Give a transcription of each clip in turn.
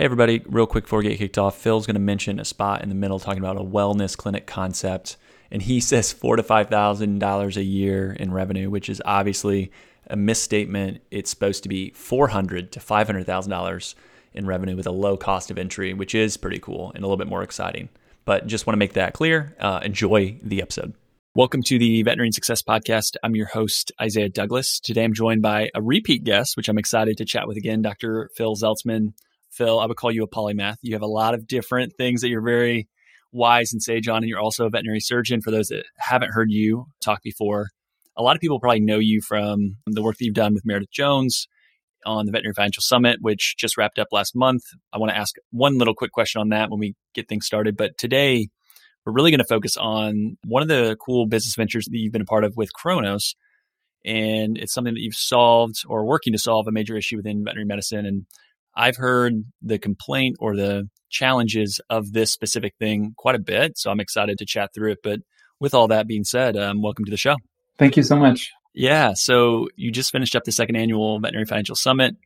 Hey, everybody, real quick before we get kicked off, Phil's going to mention a spot in the middle talking about a wellness clinic concept. And he says four to $5,000 a year in revenue, which is obviously a misstatement. It's supposed to be 400 to $500,000 in revenue with a low cost of entry, which is pretty cool and a little bit more exciting. But just want to make that clear. Uh, enjoy the episode. Welcome to the Veterinary Success Podcast. I'm your host, Isaiah Douglas. Today I'm joined by a repeat guest, which I'm excited to chat with again, Dr. Phil Zeltzman. Phil, I would call you a polymath. You have a lot of different things that you're very wise and sage on, and you're also a veterinary surgeon. For those that haven't heard you talk before, a lot of people probably know you from the work that you've done with Meredith Jones on the Veterinary Financial Summit, which just wrapped up last month. I want to ask one little quick question on that when we get things started. But today, we're really going to focus on one of the cool business ventures that you've been a part of with Chronos. And it's something that you've solved or working to solve a major issue within veterinary medicine. And I've heard the complaint or the challenges of this specific thing quite a bit. So I'm excited to chat through it. But with all that being said, um, welcome to the show. Thank you so much. Yeah. So you just finished up the second annual Veterinary Financial Summit.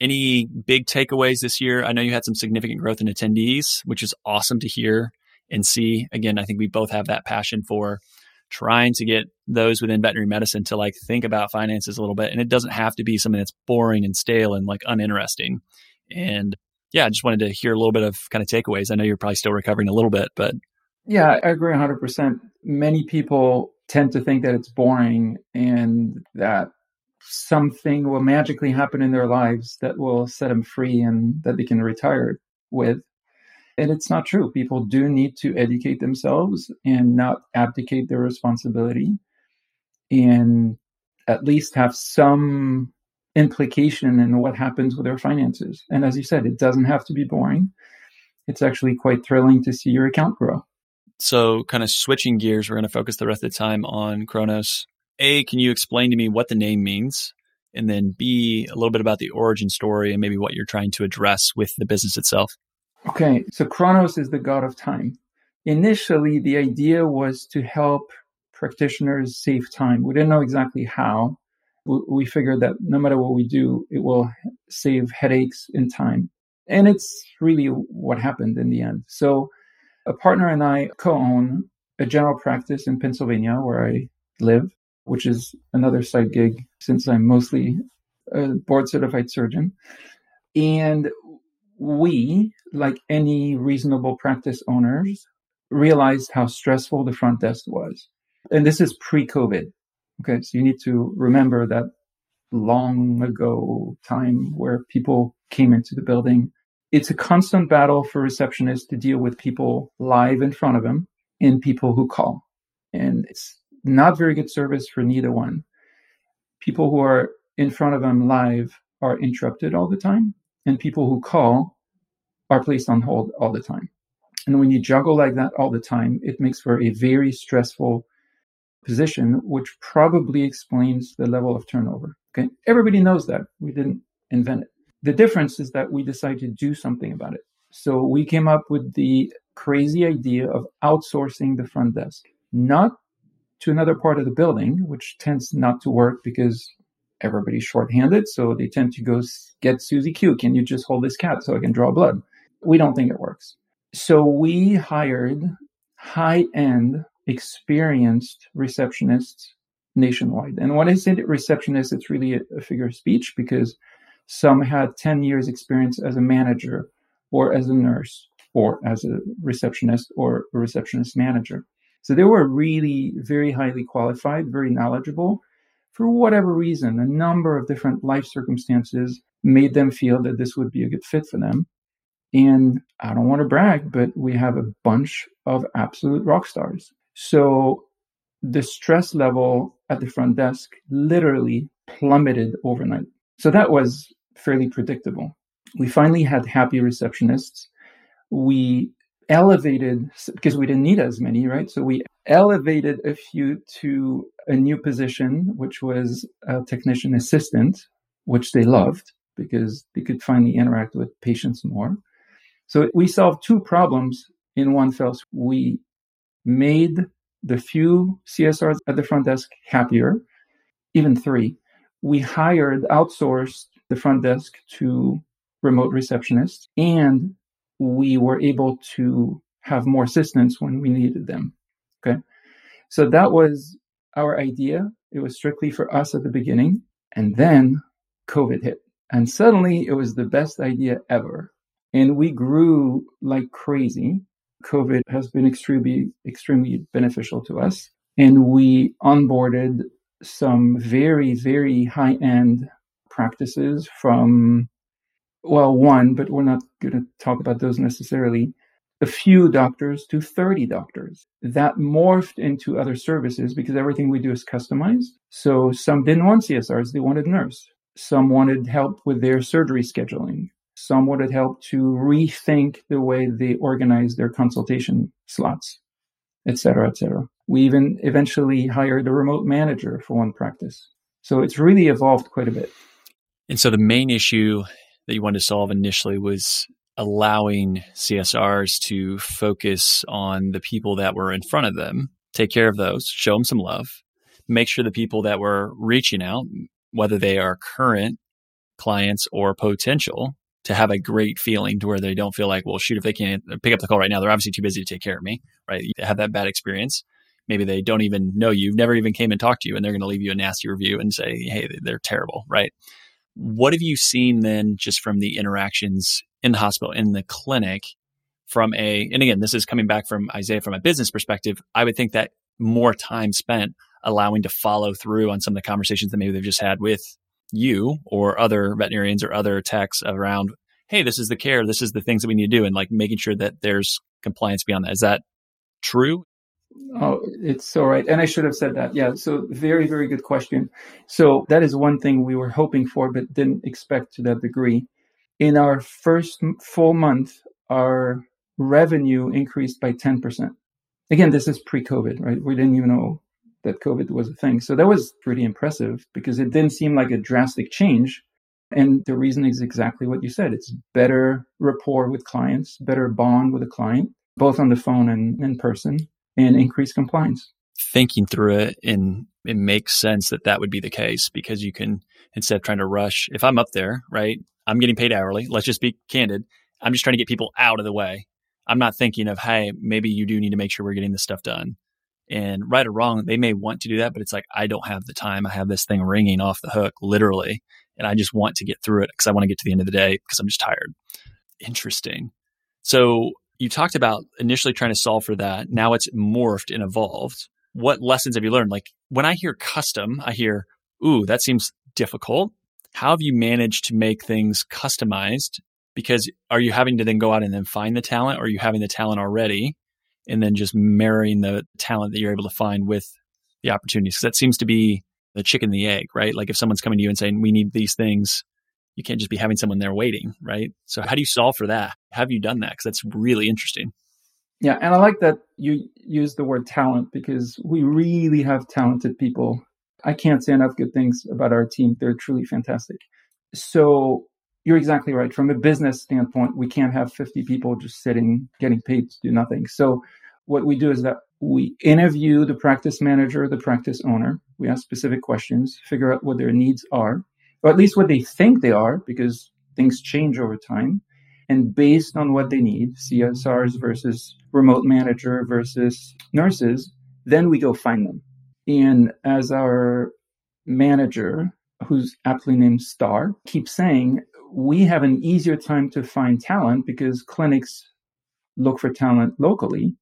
Any big takeaways this year? I know you had some significant growth in attendees, which is awesome to hear and see. Again, I think we both have that passion for trying to get those within veterinary medicine to like think about finances a little bit. And it doesn't have to be something that's boring and stale and like uninteresting. And yeah, I just wanted to hear a little bit of kind of takeaways. I know you're probably still recovering a little bit, but yeah, I agree 100%. Many people tend to think that it's boring and that something will magically happen in their lives that will set them free and that they can retire with. And it's not true. People do need to educate themselves and not abdicate their responsibility and at least have some implication in what happens with their finances. And as you said, it doesn't have to be boring. It's actually quite thrilling to see your account grow. So, kind of switching gears, we're going to focus the rest of the time on Chronos. A, can you explain to me what the name means? And then B, a little bit about the origin story and maybe what you're trying to address with the business itself. Okay, so Chronos is the god of time. Initially, the idea was to help practitioners save time. We didn't know exactly how. We figured that no matter what we do, it will save headaches and time. And it's really what happened in the end. So, a partner and I co own a general practice in Pennsylvania where I live, which is another side gig since I'm mostly a board certified surgeon. And we, like any reasonable practice owners, realized how stressful the front desk was. And this is pre COVID. Okay. So you need to remember that long ago time where people came into the building. It's a constant battle for receptionists to deal with people live in front of them and people who call. And it's not very good service for neither one. People who are in front of them live are interrupted all the time and people who call are placed on hold all the time. And when you juggle like that all the time, it makes for a very stressful position, which probably explains the level of turnover. Okay. Everybody knows that. We didn't invent it. The difference is that we decided to do something about it. So we came up with the crazy idea of outsourcing the front desk, not to another part of the building, which tends not to work because everybody's shorthanded. So they tend to go get Susie Q. Can you just hold this cat so I can draw blood? We don't think it works. So we hired high end, experienced receptionists nationwide. And when I say receptionist, it's really a, a figure of speech because some had 10 years experience as a manager or as a nurse or as a receptionist or a receptionist manager. So they were really very highly qualified, very knowledgeable, for whatever reason, a number of different life circumstances made them feel that this would be a good fit for them. And I don't want to brag, but we have a bunch of absolute rock stars. So the stress level at the front desk literally plummeted overnight. So that was fairly predictable. We finally had happy receptionists. We elevated because we didn't need as many, right? So we elevated a few to a new position, which was a technician assistant, which they loved because they could finally interact with patients more. So we solved two problems in one fell swoop. We made the few CSRs at the front desk happier, even three. We hired, outsourced the front desk to remote receptionists, and we were able to have more assistance when we needed them. Okay. So that was our idea. It was strictly for us at the beginning. And then COVID hit. And suddenly it was the best idea ever. And we grew like crazy. COVID has been extremely, extremely beneficial to us. And we onboarded some very, very high end practices from, well, one, but we're not going to talk about those necessarily, a few doctors to 30 doctors. That morphed into other services because everything we do is customized. So some didn't want CSRs, they wanted nurse. Some wanted help with their surgery scheduling. Some wanted help to rethink the way they organize their consultation slots, et cetera, et cetera. We even eventually hired a remote manager for one practice. So it's really evolved quite a bit. And so the main issue that you wanted to solve initially was allowing CSRs to focus on the people that were in front of them, take care of those, show them some love, make sure the people that were reaching out, whether they are current clients or potential, to have a great feeling to where they don't feel like, well, shoot, if they can't pick up the call right now, they're obviously too busy to take care of me, right? You have that bad experience. Maybe they don't even know you, never even came and talked to you, and they're going to leave you a nasty review and say, hey, they're terrible, right? What have you seen then just from the interactions in the hospital, in the clinic, from a, and again, this is coming back from Isaiah from a business perspective. I would think that more time spent allowing to follow through on some of the conversations that maybe they've just had with you or other veterinarians or other techs around, hey, this is the care, this is the things that we need to do, and like making sure that there's compliance beyond that. Is that true? Oh, it's so right. And I should have said that. Yeah. So very, very good question. So that is one thing we were hoping for, but didn't expect to that degree. In our first full month, our revenue increased by 10%. Again, this is pre COVID, right? We didn't even know that COVID was a thing. So that was pretty impressive because it didn't seem like a drastic change. And the reason is exactly what you said. It's better rapport with clients, better bond with a client, both on the phone and in person and increased compliance. Thinking through it, and it makes sense that that would be the case because you can, instead of trying to rush, if I'm up there, right, I'm getting paid hourly. Let's just be candid. I'm just trying to get people out of the way. I'm not thinking of, hey, maybe you do need to make sure we're getting this stuff done. And right or wrong, they may want to do that, but it's like, I don't have the time. I have this thing ringing off the hook, literally. And I just want to get through it because I want to get to the end of the day because I'm just tired. Interesting. So you talked about initially trying to solve for that. Now it's morphed and evolved. What lessons have you learned? Like when I hear custom, I hear, ooh, that seems difficult. How have you managed to make things customized? Because are you having to then go out and then find the talent or are you having the talent already and then just marrying the talent that you're able to find with the opportunities? That seems to be the chicken and the egg, right? Like if someone's coming to you and saying, we need these things, you can't just be having someone there waiting, right? So how do you solve for that? Have you done that? Because that's really interesting. Yeah, and I like that you use the word talent because we really have talented people. I can't say enough good things about our team. They're truly fantastic. So you're exactly right. From a business standpoint, we can't have 50 people just sitting, getting paid to do nothing. So what we do is that we interview the practice manager, the practice owner. We ask specific questions, figure out what their needs are or at least what they think they are, because things change over time. And based on what they need, CSRs versus remote manager versus nurses, then we go find them. And as our manager, who's aptly named Star, keeps saying, we have an easier time to find talent because clinics look for talent locally.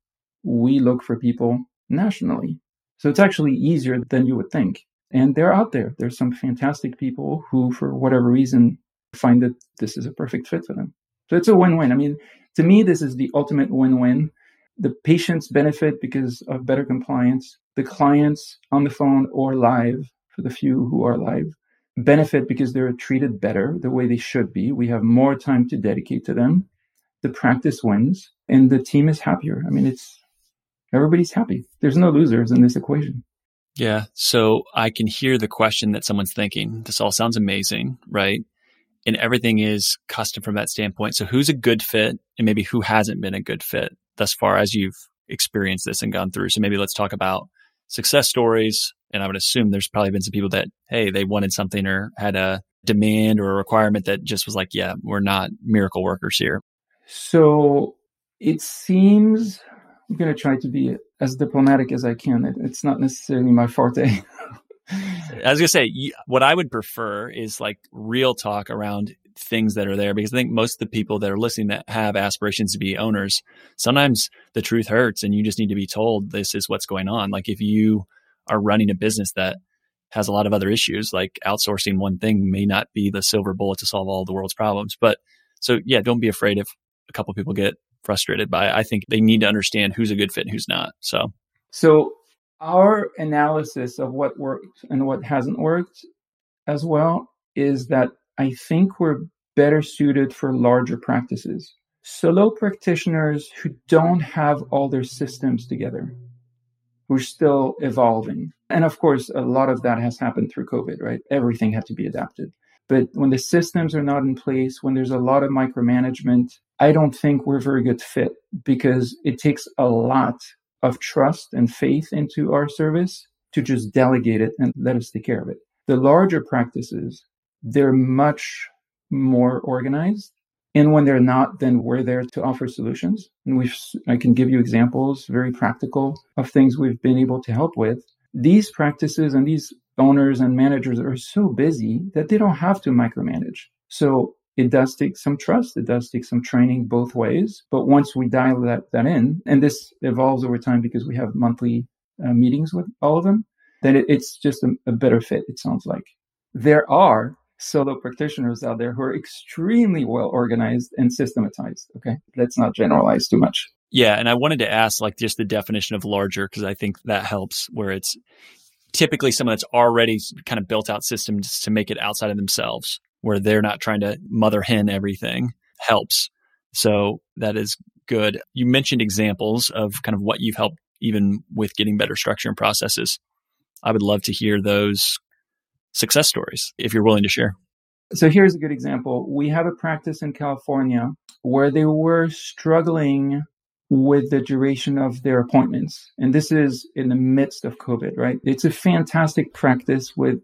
We look for people nationally. So it's actually easier than you would think and they're out there. There's some fantastic people who, for whatever reason, find that this is a perfect fit for them. So it's a win-win. I mean, to me, this is the ultimate win-win. The patients benefit because of better compliance. The clients on the phone or live, for the few who are live, benefit because they're treated better the way they should be. We have more time to dedicate to them. The practice wins and the team is happier. I mean, it's everybody's happy. There's no losers in this equation. Yeah. So I can hear the question that someone's thinking. This all sounds amazing, right? And everything is custom from that standpoint. So who's a good fit and maybe who hasn't been a good fit thus far as you've experienced this and gone through? So maybe let's talk about success stories And I would assume there's probably been some people that, hey, they wanted something or had a demand or a requirement that just was like, yeah, we're not miracle workers here. So it seems I'm going to try to be as diplomatic as I can. It's not necessarily my forte. I was gonna say what I would prefer is like real talk around things that are there because I think most of the people that are listening that have aspirations to be owners, sometimes the truth hurts and you just need to be told this is what's going on. Like if you are running a business that has a lot of other issues, like outsourcing one thing may not be the silver bullet to solve all the world's problems. But so yeah, don't be afraid if a couple people get frustrated by it. I think they need to understand who's a good fit and who's not. So so our analysis of what worked and what hasn't worked as well is that I think we're better suited for larger practices. Solo practitioners who don't have all their systems together, who are still evolving. And of course, a lot of that has happened through COVID, right? Everything had to be adapted. But when the systems are not in place, when there's a lot of micromanagement, I don't think we're a very good fit because it takes a lot of trust and faith into our service to just delegate it and let us take care of it. The larger practices, they're much more organized. And when they're not, then we're there to offer solutions. And we've, I can give you examples, very practical of things we've been able to help with. These practices and these owners and managers are so busy that they don't have to micromanage. So it does take some trust. It does take some training both ways. But once we dial that, that in, and this evolves over time because we have monthly uh, meetings with all of them, then it, it's just a, a better fit, it sounds like. There are solo practitioners out there who are extremely well organized and systematized. Okay. Let's not generalize too much. Yeah. And I wanted to ask like just the definition of larger, because I think that helps where it's typically someone that's already kind of built out systems to make it outside of themselves where they're not trying to mother hen everything helps. So that is good. You mentioned examples of kind of what you've helped even with getting better structure and processes. I would love to hear those success stories if you're willing to share. So here's a good example. We have a practice in California where they were struggling with the duration of their appointments. And this is in the midst of COVID, right? It's a fantastic practice with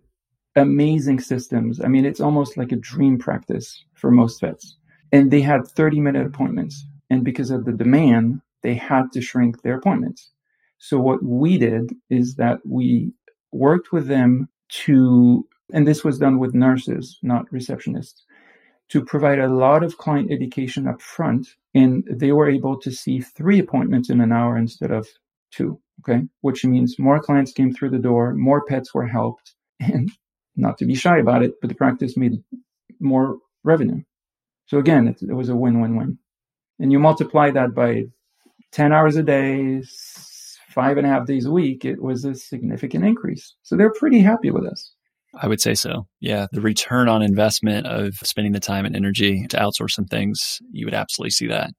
amazing systems. I mean, it's almost like a dream practice for most vets. And they had 30 minute appointments. And because of the demand, they had to shrink their appointments. So what we did is that we worked with them to, and this was done with nurses, not receptionists, to provide a lot of client education up front. And they were able to see three appointments in an hour instead of two. Okay. Which means more clients came through the door, more pets were helped, and not to be shy about it, but the practice made more revenue. So again, it, it was a win-win-win. And you multiply that by 10 hours a day, five and a half days a week, it was a significant increase. So they're pretty happy with us. I would say so. Yeah. The return on investment of spending the time and energy to outsource some things, you would absolutely see that.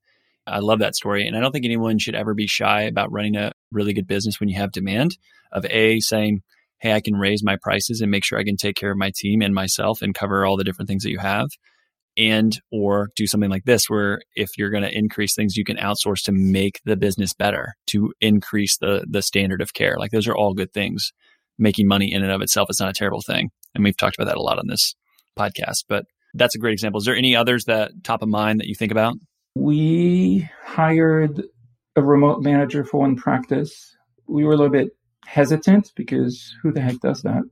I love that story. And I don't think anyone should ever be shy about running a really good business when you have demand of A, saying, hey, I can raise my prices and make sure I can take care of my team and myself and cover all the different things that you have. And or do something like this where if you're going to increase things, you can outsource to make the business better, to increase the the standard of care. Like those are all good things. Making money in and of itself is not a terrible thing. And we've talked about that a lot on this podcast. But that's a great example. Is there any others that top of mind that you think about? We hired a remote manager for one practice. We were a little bit hesitant because who the heck does that?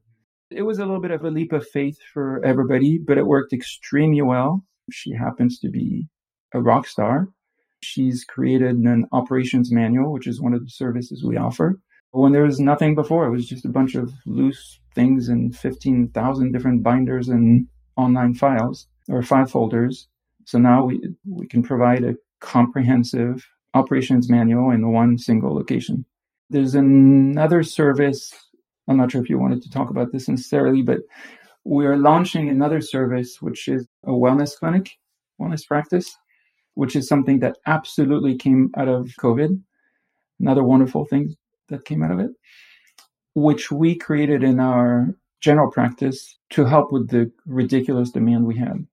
It was a little bit of a leap of faith for everybody, but it worked extremely well. She happens to be a rock star. She's created an operations manual, which is one of the services we offer. When there was nothing before, it was just a bunch of loose things in 15,000 different binders and online files or file folders. So now we, we can provide a comprehensive operations manual in one single location. There's another service. I'm not sure if you wanted to talk about this necessarily, but we're launching another service, which is a wellness clinic, wellness practice, which is something that absolutely came out of COVID. Another wonderful thing that came out of it, which we created in our general practice to help with the ridiculous demand we had.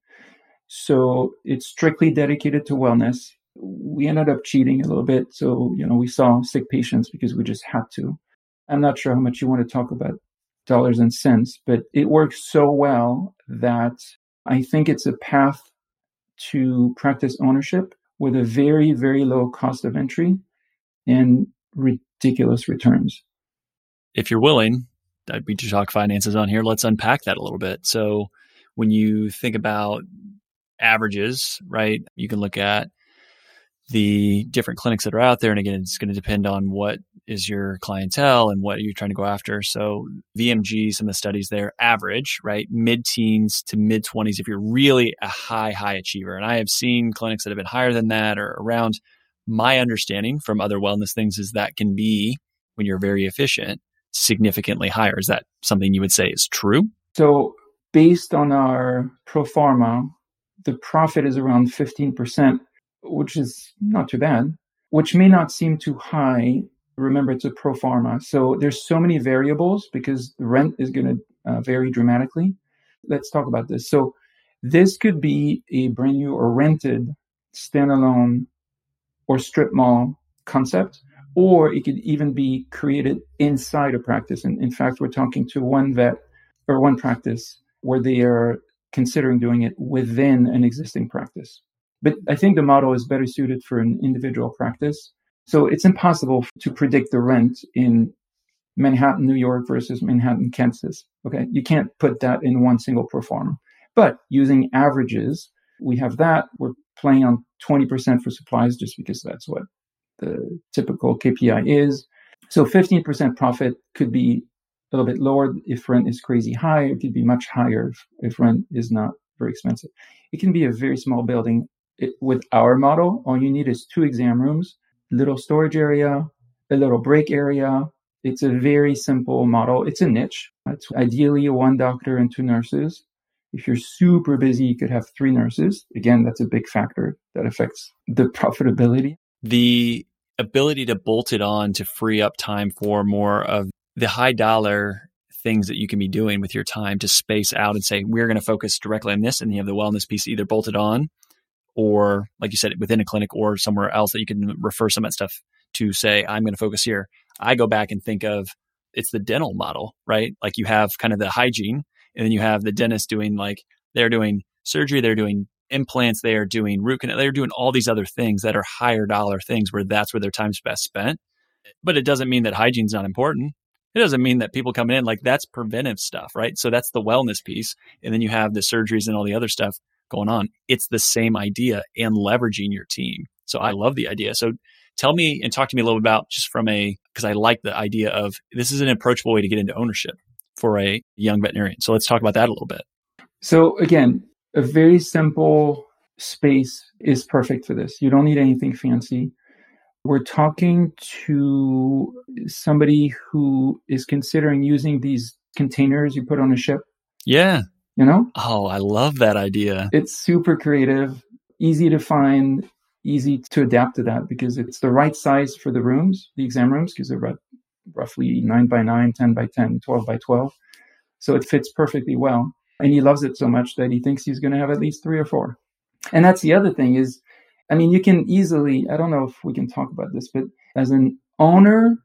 So it's strictly dedicated to wellness we ended up cheating a little bit. So, you know, we saw sick patients because we just had to. I'm not sure how much you want to talk about dollars and cents, but it works so well that I think it's a path to practice ownership with a very, very low cost of entry and ridiculous returns. If you're willing, we to talk finances on here. Let's unpack that a little bit. So, when you think about averages, right, you can look at the different clinics that are out there. And again, it's going to depend on what is your clientele and what you're trying to go after. So VMG, some of the studies there, average, right? Mid teens to mid 20s if you're really a high, high achiever. And I have seen clinics that have been higher than that or around. My understanding from other wellness things is that can be, when you're very efficient, significantly higher. Is that something you would say is true? So, based on our pro forma, the profit is around 15%, which is not too bad, which may not seem too high remember it's a pro forma. So there's so many variables because rent is going to uh, vary dramatically. Let's talk about this. So this could be a brand new or rented standalone or strip mall concept, or it could even be created inside a practice. And in fact, we're talking to one vet or one practice where they are considering doing it within an existing practice. But I think the model is better suited for an individual practice so it's impossible to predict the rent in Manhattan, New York versus Manhattan, Kansas. Okay. You can't put that in one single pro forma. But using averages, we have that. We're playing on 20% for supplies just because that's what the typical KPI is. So 15% profit could be a little bit lower if rent is crazy high. It could be much higher if, if rent is not very expensive. It can be a very small building. It, with our model, all you need is two exam rooms little storage area, a little break area. It's a very simple model. It's a niche. It's ideally one doctor and two nurses. If you're super busy, you could have three nurses. Again, that's a big factor that affects the profitability. The ability to bolt it on to free up time for more of the high dollar things that you can be doing with your time to space out and say, we're going to focus directly on this. And you have the wellness piece either bolted on or like you said, within a clinic or somewhere else that you can refer some of that stuff to say, I'm going to focus here. I go back and think of it's the dental model, right? Like you have kind of the hygiene and then you have the dentist doing like they're doing surgery, they're doing implants, they are doing root canal, they're doing all these other things that are higher dollar things where that's where their time's best spent. But it doesn't mean that hygiene's not important. It doesn't mean that people coming in like that's preventive stuff, right? So that's the wellness piece. And then you have the surgeries and all the other stuff going on. It's the same idea and leveraging your team. So I love the idea. So tell me and talk to me a little bit about just from a, because I like the idea of this is an approachable way to get into ownership for a young veterinarian. So let's talk about that a little bit. So again, a very simple space is perfect for this. You don't need anything fancy. We're talking to somebody who is considering using these containers you put on a ship. Yeah you know? Oh, I love that idea. It's super creative, easy to find, easy to adapt to that because it's the right size for the rooms, the exam rooms, because they're about roughly 9 by 9, 10 by 10, 12 by 12. So it fits perfectly well. And he loves it so much that he thinks he's going to have at least three or four. And that's the other thing is, I mean, you can easily, I don't know if we can talk about this, but as an owner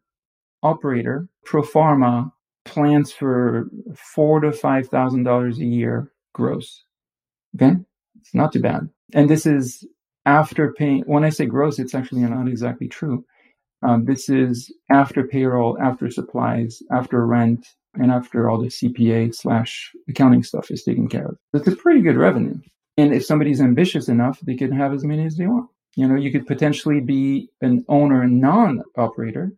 operator, pro forma plans for four to five thousand dollars a year gross. Okay, it's not too bad. And this is after paying. When I say gross, it's actually not exactly true. Um, this is after payroll, after supplies, after rent, and after all the CPA slash accounting stuff is taken care of. It's a pretty good revenue. And if somebody's ambitious enough, they can have as many as they want. You know, you could potentially be an owner, non-operator,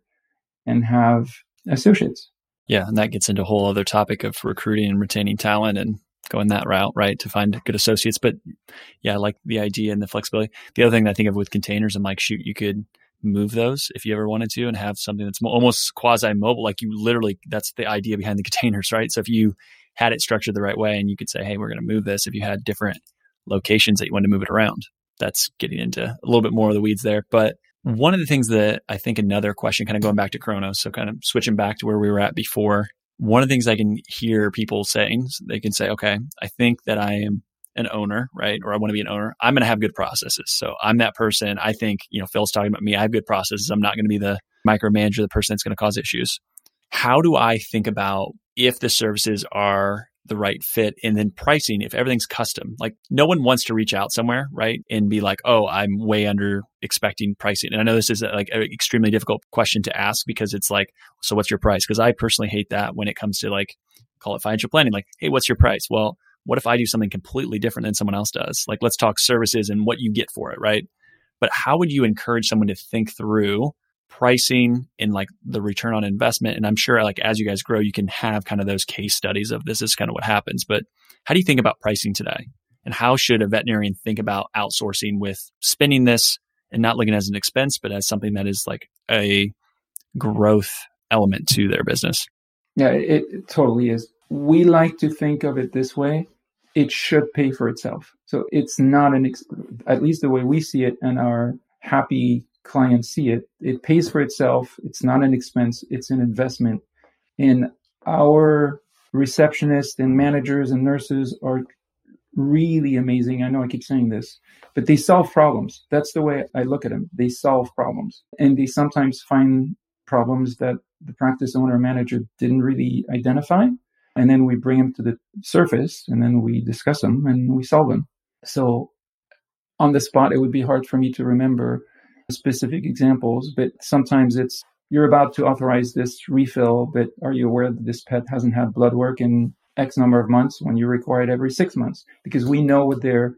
and have associates. Yeah, and that gets into a whole other topic of recruiting and retaining talent and going that route, right, to find good associates. But yeah, I like the idea and the flexibility. The other thing I think of with containers, I'm like, shoot, you could move those if you ever wanted to and have something that's almost quasi mobile. Like you literally, that's the idea behind the containers, right? So if you had it structured the right way and you could say, hey, we're going to move this, if you had different locations that you wanted to move it around, that's getting into a little bit more of the weeds there. But one of the things that I think another question, kind of going back to Chronos, so kind of switching back to where we were at before, one of the things I can hear people saying, they can say, okay, I think that I am an owner, right? Or I want to be an owner. I'm going to have good processes. So I'm that person. I think, you know, Phil's talking about me. I have good processes. I'm not going to be the micromanager, the person that's going to cause issues. how do I think about if the services are the right fit and then pricing if everything's custom like no one wants to reach out somewhere right and be like oh i'm way under expecting pricing. And i know this is like an extremely difficult question to ask because it's like so what's your price? Because i personally hate that when it comes to like call it financial planning like hey what's your price? Well what if i do something completely different than someone else does? Like let's talk services and what you get for it right? But how would you encourage someone to think through pricing and like the return on investment. And I'm sure like as you guys grow, you can have kind of those case studies of this is kind of what happens. But how do you think about pricing today? And how should a veterinarian think about outsourcing with spending this and not looking as an expense, but as something that is like a growth element to their business? Yeah, it, it totally is. We like to think of it this way. It should pay for itself. So it's not an, ex- at least the way we see it and our happy clients see it. It pays for itself. It's not an expense, it's an investment. And our receptionists and managers and nurses are really amazing. I know I keep saying this, but they solve problems. That's the way I look at them. They solve problems. And they sometimes find problems that the practice owner or manager didn't really identify. And then we bring them to the surface and then we discuss them and we solve them. So on the spot, it would be hard for me to remember specific examples, but sometimes it's you're about to authorize this refill, but are you aware that this pet hasn't had blood work in X number of months when you require it every six months? Because we know what their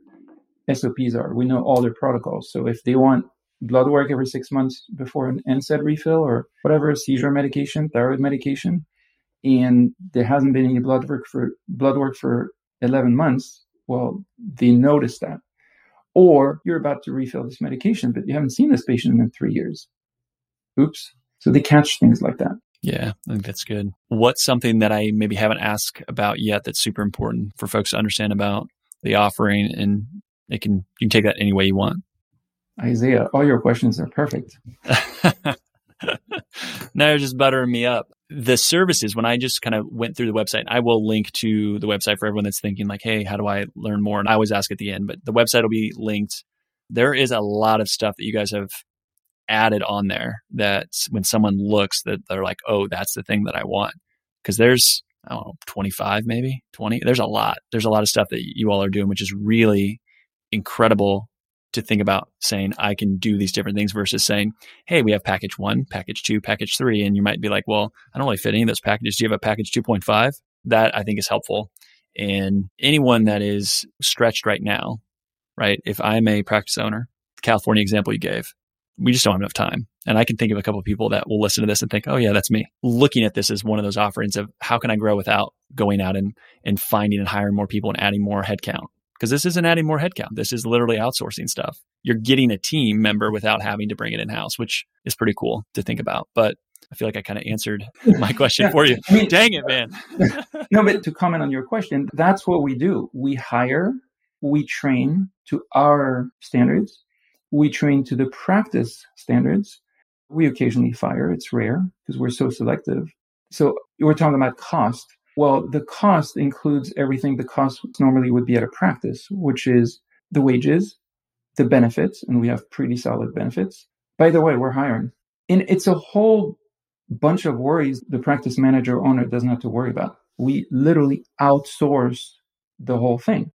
SOPs are. We know all their protocols. So if they want blood work every six months before an NSAID refill or whatever seizure medication, thyroid medication, and there hasn't been any blood work for blood work for 11 months, well, they notice that or you're about to refill this medication, but you haven't seen this patient in three years. Oops. So they catch things like that. Yeah, I think that's good. What's something that I maybe haven't asked about yet that's super important for folks to understand about the offering and it can you can take that any way you want. Isaiah, all your questions are perfect. now you're just buttering me up. The services when i just kind of went through the website i will link to the website for everyone that's thinking like hey how do i learn more? And i always ask at the end but the website will be linked. There is a lot of stuff that you guys have added on there that when someone looks that they're like oh that's the thing that i want. Because there's i don't know 25 maybe 20 there's a lot. There's a lot of stuff that you all are doing which is really incredible to think about saying I can do these different things versus saying, hey, we have package one, package two, package three. And you might be like, well, I don't really fit any of those packages. Do you have a package 2.5? That I think is helpful. And anyone that is stretched right now, right? If I'm a practice owner, California example you gave, we just don't have enough time. And I can think of a couple of people that will listen to this and think, oh, yeah, that's me. Looking at this as one of those offerings of how can I grow without going out and, and finding and hiring more people and adding more headcount because this isn't adding more headcount. This is literally outsourcing stuff. You're getting a team member without having to bring it in house, which is pretty cool to think about. But I feel like I kind of answered my question yeah. for you. I mean, Dang it, man. no, but to comment on your question, that's what we do. We hire, we train to our standards, we train to the practice standards. We occasionally fire. It's rare because we're so selective. So we're talking about cost. Well, the cost includes everything the cost normally would be at a practice, which is the wages, the benefits, and we have pretty solid benefits. By the way, we're hiring. And it's a whole bunch of worries the practice manager owner doesn't have to worry about. We literally outsource the whole thing.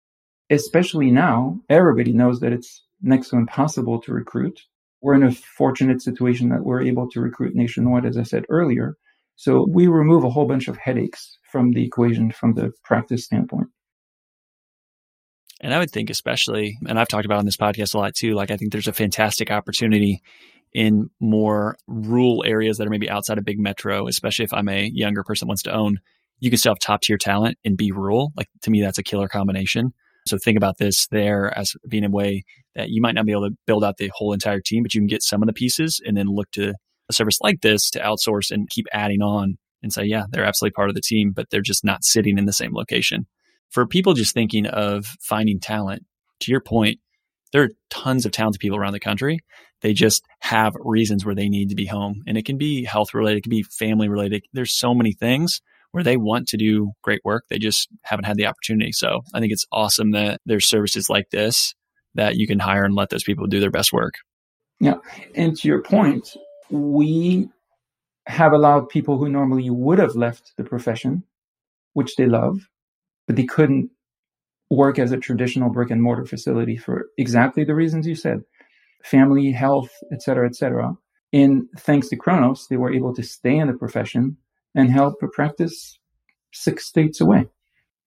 Especially now, everybody knows that it's next to impossible to recruit. We're in a fortunate situation that we're able to recruit nationwide, as I said earlier. So we remove a whole bunch of headaches from the equation from the practice standpoint. And I would think, especially, and I've talked about on this podcast a lot too, like I think there's a fantastic opportunity in more rural areas that are maybe outside of big metro, especially if I'm a younger person that wants to own. You can still have top tier talent and be rural. Like to me, that's a killer combination. So think about this there as being a way that you might not be able to build out the whole entire team, but you can get some of the pieces and then look to a service like this to outsource and keep adding on and say, yeah, they're absolutely part of the team, but they're just not sitting in the same location. For people just thinking of finding talent, to your point, there are tons of talented people around the country. They just have reasons where they need to be home. And it can be health related, it can be family related. There's so many things where they want to do great work. They just haven't had the opportunity. So I think it's awesome that there's services like this that you can hire and let those people do their best work. Yeah. And to your point, we have allowed people who normally would have left the profession, which they love, but they couldn't work as a traditional brick and mortar facility for exactly the reasons you said family health et cetera et cetera. And thanks to Chronos they were able to stay in the profession and help a practice six states away.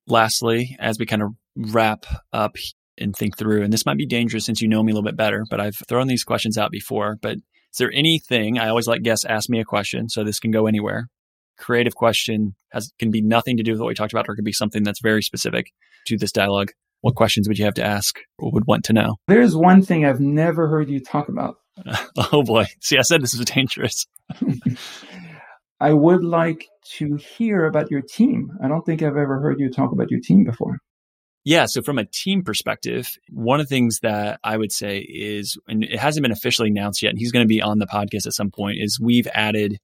Lastly as we kind of wrap up and think through and this might be dangerous since you know me a little bit better but i've thrown these questions out before but is there anything i always like guests ask me a question so this can go anywhere. Creative question has can be nothing to do with what we talked about or it could be something that's very specific to this dialogue. What questions would you have to ask or would want to know? There's one thing i've never heard you talk about. Oh boy. See i said this is dangerous. I would like to hear about your team. I don't think i've ever heard you talk about your team before yeah. So from a team perspective, one of the things that I would say is, and it hasn't been officially announced yet, and he's going to be on the podcast at some point, is we've added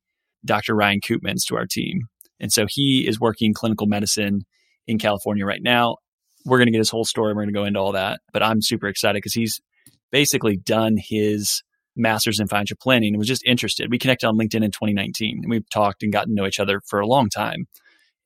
Dr. Ryan Koopmans to our team. And so he is working clinical medicine in California right now. We're going to get his whole story. We're going to go into all that. But I'm super excited because he's basically done his master's in financial planning and was just interested. We connected on LinkedIn in 2019 and we've talked and gotten to know each other for a long time.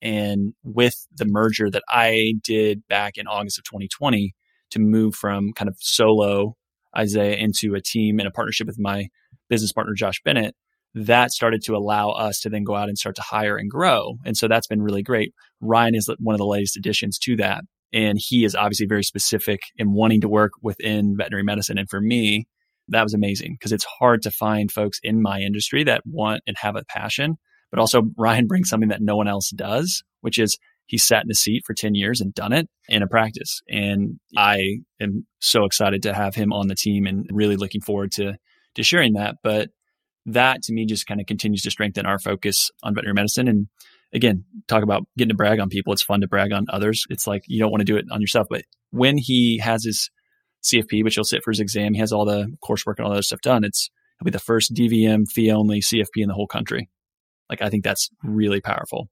And with the merger that I did back in August of 2020 to move from kind of solo Isaiah into a team and a partnership with my business partner, Josh Bennett, that started to allow us to then go out and start to hire and grow. And so that's been really great. Ryan is one of the latest additions to that. And he is obviously very specific in wanting to work within veterinary medicine. And for me, that was amazing because it's hard to find folks in my industry that want and have a passion but also, Ryan brings something that no one else does, which is he sat in a seat for 10 years and done it in a practice. And I am so excited to have him on the team and really looking forward to, to sharing that. But that to me just kind of continues to strengthen our focus on veterinary medicine. And again, talk about getting to brag on people. It's fun to brag on others. It's like you don't want to do it on yourself. But when he has his CFP, which he'll sit for his exam, he has all the coursework and all that stuff done. It's he'll be the first DVM fee only CFP in the whole country. Like I think that's really powerful.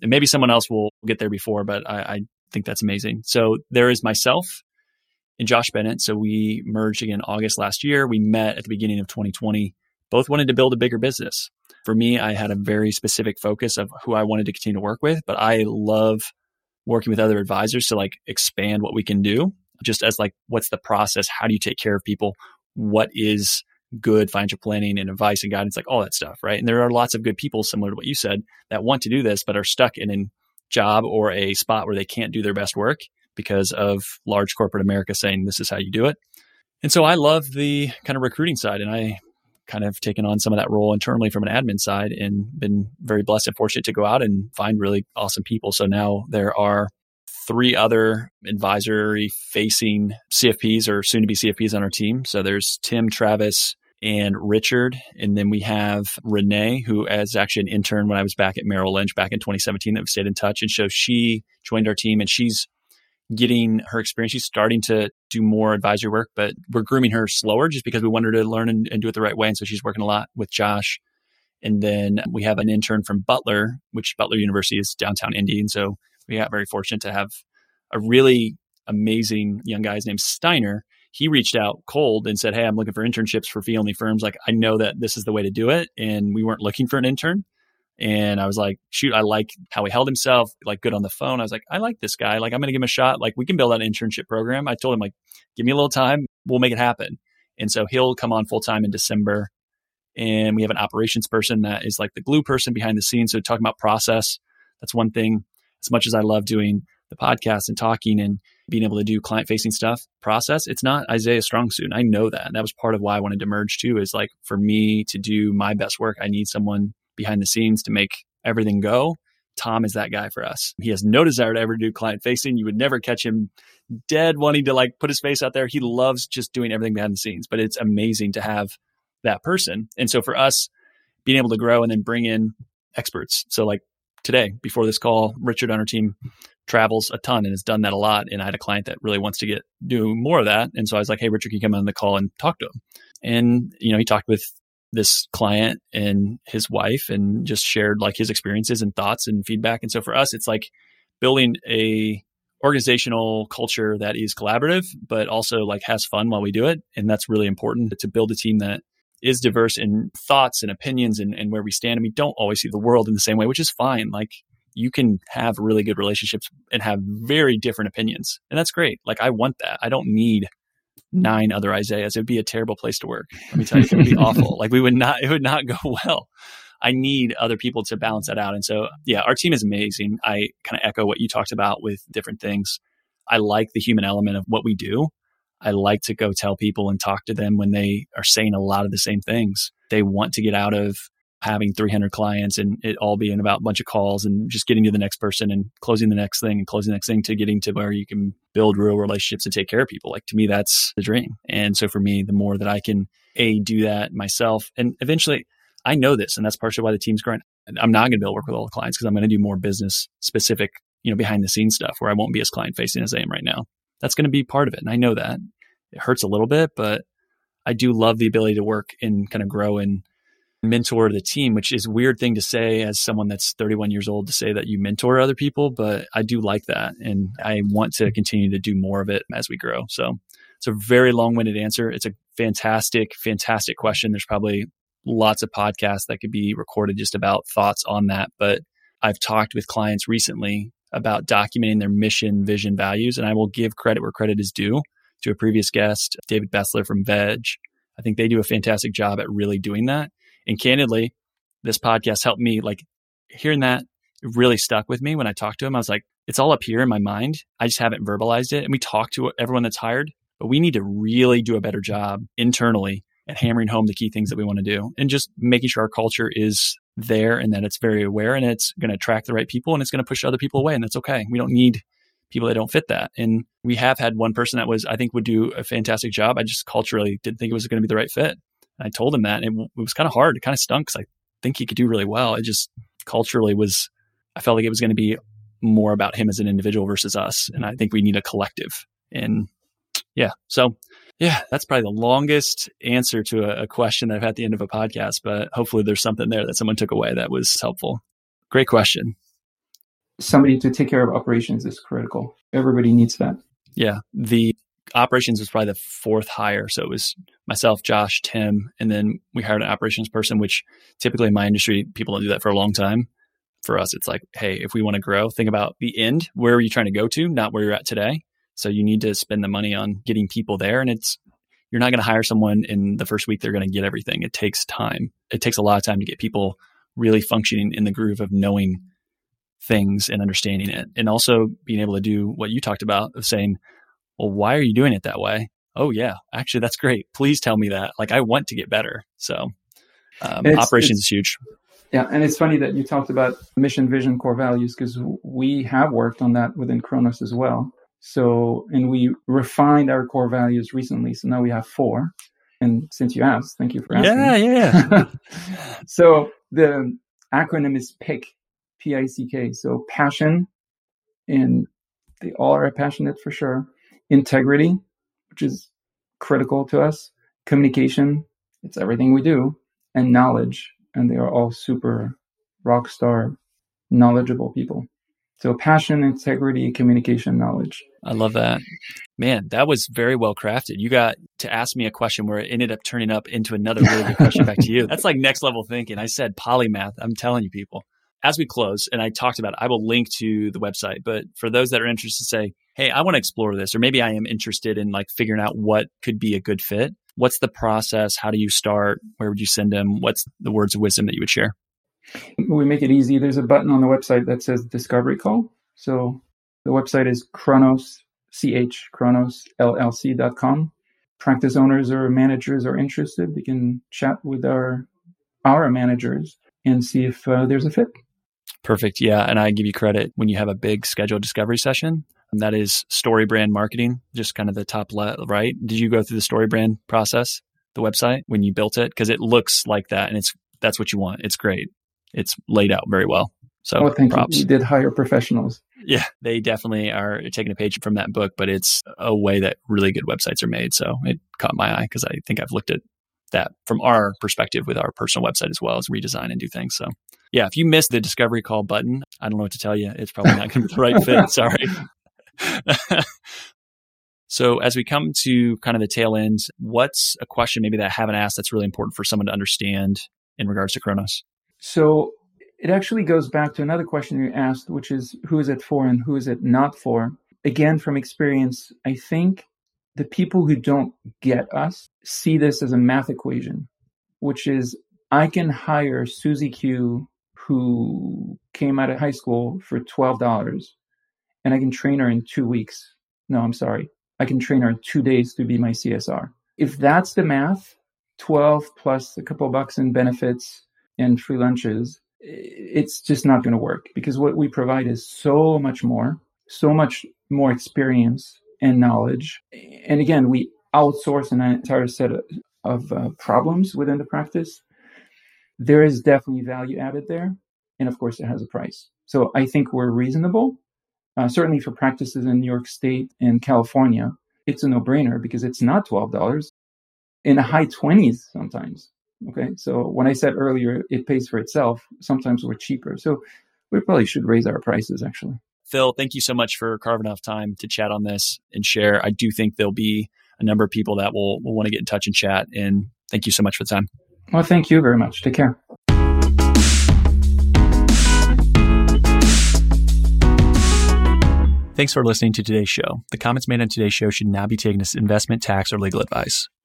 And maybe someone else will get there before, but I, I think that's amazing. So there is myself and Josh Bennett. So we merged again August last year. We met at the beginning of 2020. Both wanted to build a bigger business. For me, I had a very specific focus of who I wanted to continue to work with, but I love working with other advisors to like expand what we can do just as like what's the process how do you take care of people what is good financial planning and advice and guidance, like all that stuff, right? And there are lots of good people, similar to what you said, that want to do this, but are stuck in a job or a spot where they can't do their best work because of large corporate America saying this is how you do it. And so I love the kind of recruiting side, and I kind of taken on some of that role internally from an admin side and been very blessed and fortunate to go out and find really awesome people. So now there are three other advisory facing CFPs or soon to be CFPs on our team. So there's Tim, Travis, and Richard. And then we have Renee, who is actually an intern when I was back at Merrill Lynch back in 2017 that we stayed in touch. And so she joined our team and she's getting her experience. She's starting to do more advisory work, but we're grooming her slower just because we want her to learn and, and do it the right way. And so she's working a lot with Josh. And then we have an intern from Butler, which Butler University is downtown Indy. And so we got very fortunate to have a really amazing young guy. His name's Steiner he reached out cold and said, Hey, I'm looking for internships for fee only firms. Like, I know that this is the way to do it. And we weren't looking for an intern. And I was like, shoot, I like how he held himself, like good on the phone. I was like, I like this guy. Like, I'm going to give him a shot. Like, we can build an internship program. I told him, like, give me a little time. We'll make it happen. And so he'll come on full time in December. And we have an operations person that is like the glue person behind the scenes. So talking about process, that's one thing. As much as I love doing the podcast and talking and being able to do client facing stuff process it's not isaiah's strong suit i know that. And that was part of why i wanted to merge too is like for me to do my best work i need someone behind the scenes to make everything go. Tom is that guy for us. He has no desire to ever do client facing you would never catch him dead wanting to like put his face out there. He loves just doing everything behind the scenes but it's amazing to have that person. And so for us being able to grow and then bring in experts. So like today before this call richard on our team travels a ton and has done that a lot. And I had a client that really wants to get do more of that. And so I was like, hey, Richard, can you come on the call and talk to him? And, you know, he talked with this client and his wife and just shared like his experiences and thoughts and feedback. And so for us, it's like building a organizational culture that is collaborative, but also like has fun while we do it. And that's really important to build a team that is diverse in thoughts and opinions and, and where we stand. And we don't always see the world in the same way, which is fine. Like you can have really good relationships and have very different opinions. And that's great. Like I want that. I don't need nine other Isaiahs. It would be a terrible place to work. Let me tell you, it would be awful. Like we would not, it would not go well. I need other people to balance that out. And so, yeah, our team is amazing. I kind of echo what you talked about with different things. I like the human element of what we do. I like to go tell people and talk to them when they are saying a lot of the same things. They want to get out of having 300 clients and it all being about a bunch of calls and just getting to the next person and closing the next thing and closing the next thing to getting to where you can build real relationships and take care of people. Like to me, that's the dream. And so for me, the more that I can a do that myself and eventually I know this and that's partially why the team's growing. I'm not going to be able to work with all the clients because I'm going to do more business specific, you know, behind the scenes stuff where I won't be as client facing as I am right now. That's going to be part of it. And I know that it hurts a little bit, but I do love the ability to work and kind of grow and mentor the team, which is weird thing to say as someone that's 31 years old to say that you mentor other people, but I do like that. And I want to continue to do more of it as we grow. So it's a very long winded answer. It's a fantastic, fantastic question. There's probably lots of podcasts that could be recorded just about thoughts on that. But I've talked with clients recently about documenting their mission, vision, values, and I will give credit where credit is due to a previous guest, David Bessler from Veg. I think they do a fantastic job at really doing that. And candidly, this podcast helped me like hearing that really stuck with me when I talked to him. I was like, it's all up here in my mind. I just haven't verbalized it. And we talk to everyone that's hired, but we need to really do a better job internally at hammering home the key things that we want to do and just making sure our culture is there and that it's very aware and it's going to attract the right people and it's going to push other people away. And that's okay. We don't need people that don't fit that. And we have had one person that was, I think, would do a fantastic job. I just culturally didn't think it was going to be the right fit. And I told him that. And it, it was kind of hard. It kind of stunk because I think he could do really well. It just culturally was, I felt like it was going to be more about him as an individual versus us. And I think we need a collective. And yeah, so yeah, that's probably the longest answer to a, a question that I've had at the end of a podcast, but hopefully there's something there that someone took away that was helpful. Great question somebody to take care of operations is critical. Everybody needs that. Yeah. The operations was probably the fourth hire. So it was myself, Josh, Tim, and then we hired an operations person, which typically in my industry, people don't do that for a long time. For us, it's like, hey, if we want to grow, think about the end. Where are you trying to go to, not where you're at today? So you need to spend the money on getting people there. And it's, you're not going to hire someone in the first week they're going to get everything. It takes time. It takes a lot of time to get people really functioning in the groove of knowing things and understanding it and also being able to do what you talked about of saying well why are you doing it that way oh yeah actually that's great please tell me that like i want to get better so um, it's, operations it's, is huge yeah and it's funny that you talked about mission vision core values because we have worked on that within Chronos as well so and we refined our core values recently so now we have four and since you asked thank you for asking yeah yeah so the acronym is pick P I C K. So passion, and they all are passionate for sure. Integrity, which is critical to us. Communication, it's everything we do. And knowledge, and they are all super rock star, knowledgeable people. So passion, integrity, communication, knowledge. I love that. Man, that was very well crafted. You got to ask me a question where it ended up turning up into another really good question back to you. That's like next level thinking. I said polymath. I'm telling you people as we close, and I talked about it, I will link to the website. But for those that are interested, to say, hey, I want to explore this, or maybe I am interested in like figuring out what could be a good fit. What's the process? How do you start? Where would you send them? What's the words of wisdom that you would share? We make it easy. There's a button on the website that says discovery call. So the website is Chronos, CH, Chronos, LLC.com. Practice owners or managers are interested. They can chat with our our managers and see if uh, there's a fit. Perfect. Yeah. And I give you credit when you have a big scheduled discovery session. That is story brand marketing, just kind of the top left, right? Did you go through the story brand process, the website when you built it? Because it looks like that and it's that's what you want. It's great. It's laid out very well. So oh, thank props. you. We did hire professionals. Yeah, they definitely are taking a page from that book, but it's a way that really good websites are made. So it caught my eye because I think I've looked at that from our perspective with our personal website as well as redesign and do things. So yeah, if you missed the discovery call button, I don't know what to tell you. It's probably not going to be the right fit. Sorry. So as we come to kind of the tail end, what's a question maybe that I haven't asked that's really important for someone to understand in regards to Chronos? So it actually goes back to another question you asked, which is who is it for and who is it not for? Again, from experience, I think the people who don't get us see this as a math equation, which is I can hire Susie Q, who came out of high school for $12, and I can train her in two weeks. No, I'm sorry. I can train her in two days to be my CSR. If that's the math, 12 plus a couple bucks in benefits and free lunches, it's just not going to work because what we provide is so much more, so much more experience and knowledge. And again, we outsource an entire set of, of uh, problems within the practice. There is definitely value added there. And of course, it has a price. So I think we're reasonable. Uh, certainly for practices in New York State and California, it's a no brainer because it's not $12 in the high 20s sometimes. Okay. So when I said earlier, it pays for itself, sometimes we're cheaper. So we probably should raise our prices actually. Phil, thank you so much for carving enough time to chat on this and share. I do think there'll be a number of people that will, will want to get in touch and chat. And thank you so much for the time. Well, thank you very much. Take care. Thanks for listening to today's show. The comments made on today's show should not be taken as investment, tax, or legal advice.